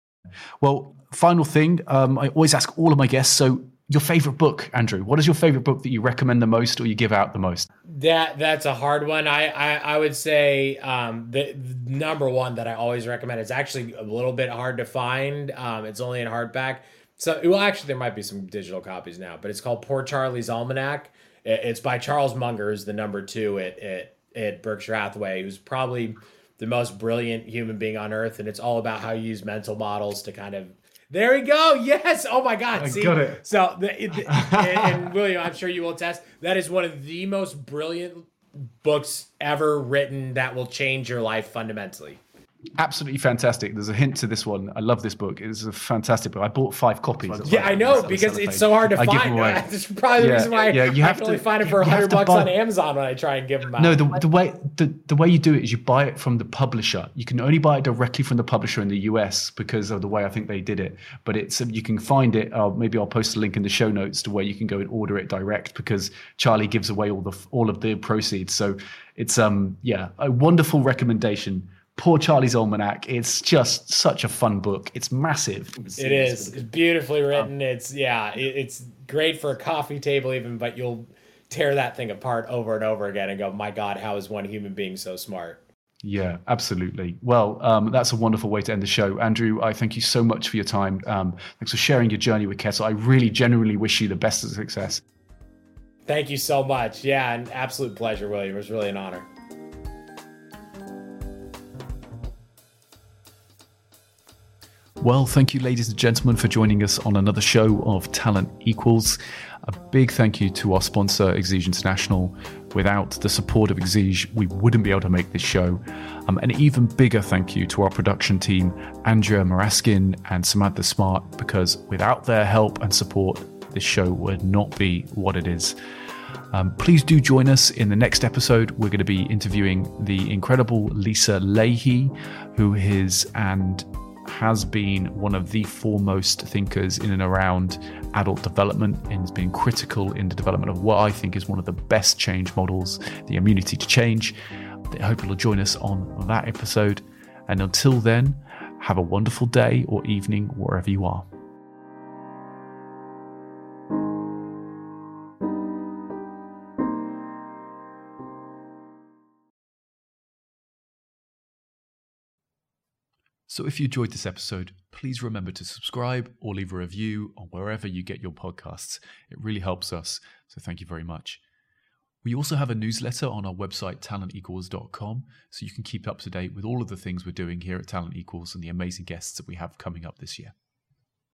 [SPEAKER 1] Well, final thing, um, I always ask all of my guests. So, your favorite book, Andrew? What is your favorite book that you recommend the most or you give out the most?
[SPEAKER 7] That that's a hard one. I I, I would say um, the, the, number one that I always recommend. It's actually a little bit hard to find. Um, it's only in hardback. So well, actually, there might be some digital copies now, but it's called Poor Charlie's Almanac. It's by Charles Munger, who's the number two at, at, at Berkshire Hathaway, who's probably the most brilliant human being on earth. And it's all about how you use mental models to kind of there we go. Yes. Oh my God.
[SPEAKER 1] I
[SPEAKER 7] See?
[SPEAKER 1] got it.
[SPEAKER 7] So, the, the, and, and, William, I'm sure you will attest. That is one of the most brilliant books ever written that will change your life fundamentally.
[SPEAKER 8] Absolutely fantastic. There's a hint to this one. I love this book. It's a fantastic book. I bought five copies.
[SPEAKER 7] Yeah, I know because it's so hard to
[SPEAKER 8] I give
[SPEAKER 7] find.
[SPEAKER 8] them away.
[SPEAKER 7] That's probably the reason why
[SPEAKER 8] yeah, you
[SPEAKER 7] I
[SPEAKER 8] have
[SPEAKER 7] can
[SPEAKER 8] to-
[SPEAKER 7] only find it for
[SPEAKER 8] you
[SPEAKER 7] hundred bucks
[SPEAKER 8] buy-
[SPEAKER 7] on Amazon when I try and give them out.
[SPEAKER 8] No, the, the way the, the way you do it is you buy it from the publisher. You can only buy it directly from the publisher in the US because of the way I think they did it. But it's you can find it. Uh, maybe I'll post a link in the show notes to where you can go and order it direct because Charlie gives away all the all of the proceeds. So it's um yeah a wonderful recommendation. Poor Charlie's Almanac. It's just such a fun book. It's massive.
[SPEAKER 7] It is It's beautifully written. It's yeah, it, it's great for a coffee table even, but you'll tear that thing apart over and over again and go, "My God, how is one human being so smart?"
[SPEAKER 8] Yeah, absolutely. Well, um, that's a wonderful way to end the show. Andrew, I thank you so much for your time. Um, thanks for sharing your journey with Kettle. I really genuinely wish you the best of success.
[SPEAKER 7] Thank you so much. Yeah, an absolute pleasure, William. It was really an honor.
[SPEAKER 1] Well, thank you, ladies and gentlemen, for joining us on another show of Talent Equals. A big thank you to our sponsor, Exige International. Without the support of Exige, we wouldn't be able to make this show. Um, an even bigger thank you to our production team, Andrea Maraskin and Samantha Smart, because without their help and support, this show would not be what it is. Um, please do join us in the next episode. We're going to be interviewing the incredible Lisa Lahey, who is and has been one of the foremost thinkers in and around adult development and has been critical in the development of what I think is one of the best change models, the immunity to change. I hope you'll join us on that episode. And until then, have a wonderful day or evening wherever you are. So if you enjoyed this episode, please remember to subscribe or leave a review on wherever you get your podcasts. It really helps us. So thank you very much. We also have a newsletter on our website, talentequals.com, so you can keep up to date with all of the things we're doing here at Talent Equals and the amazing guests that we have coming up this year.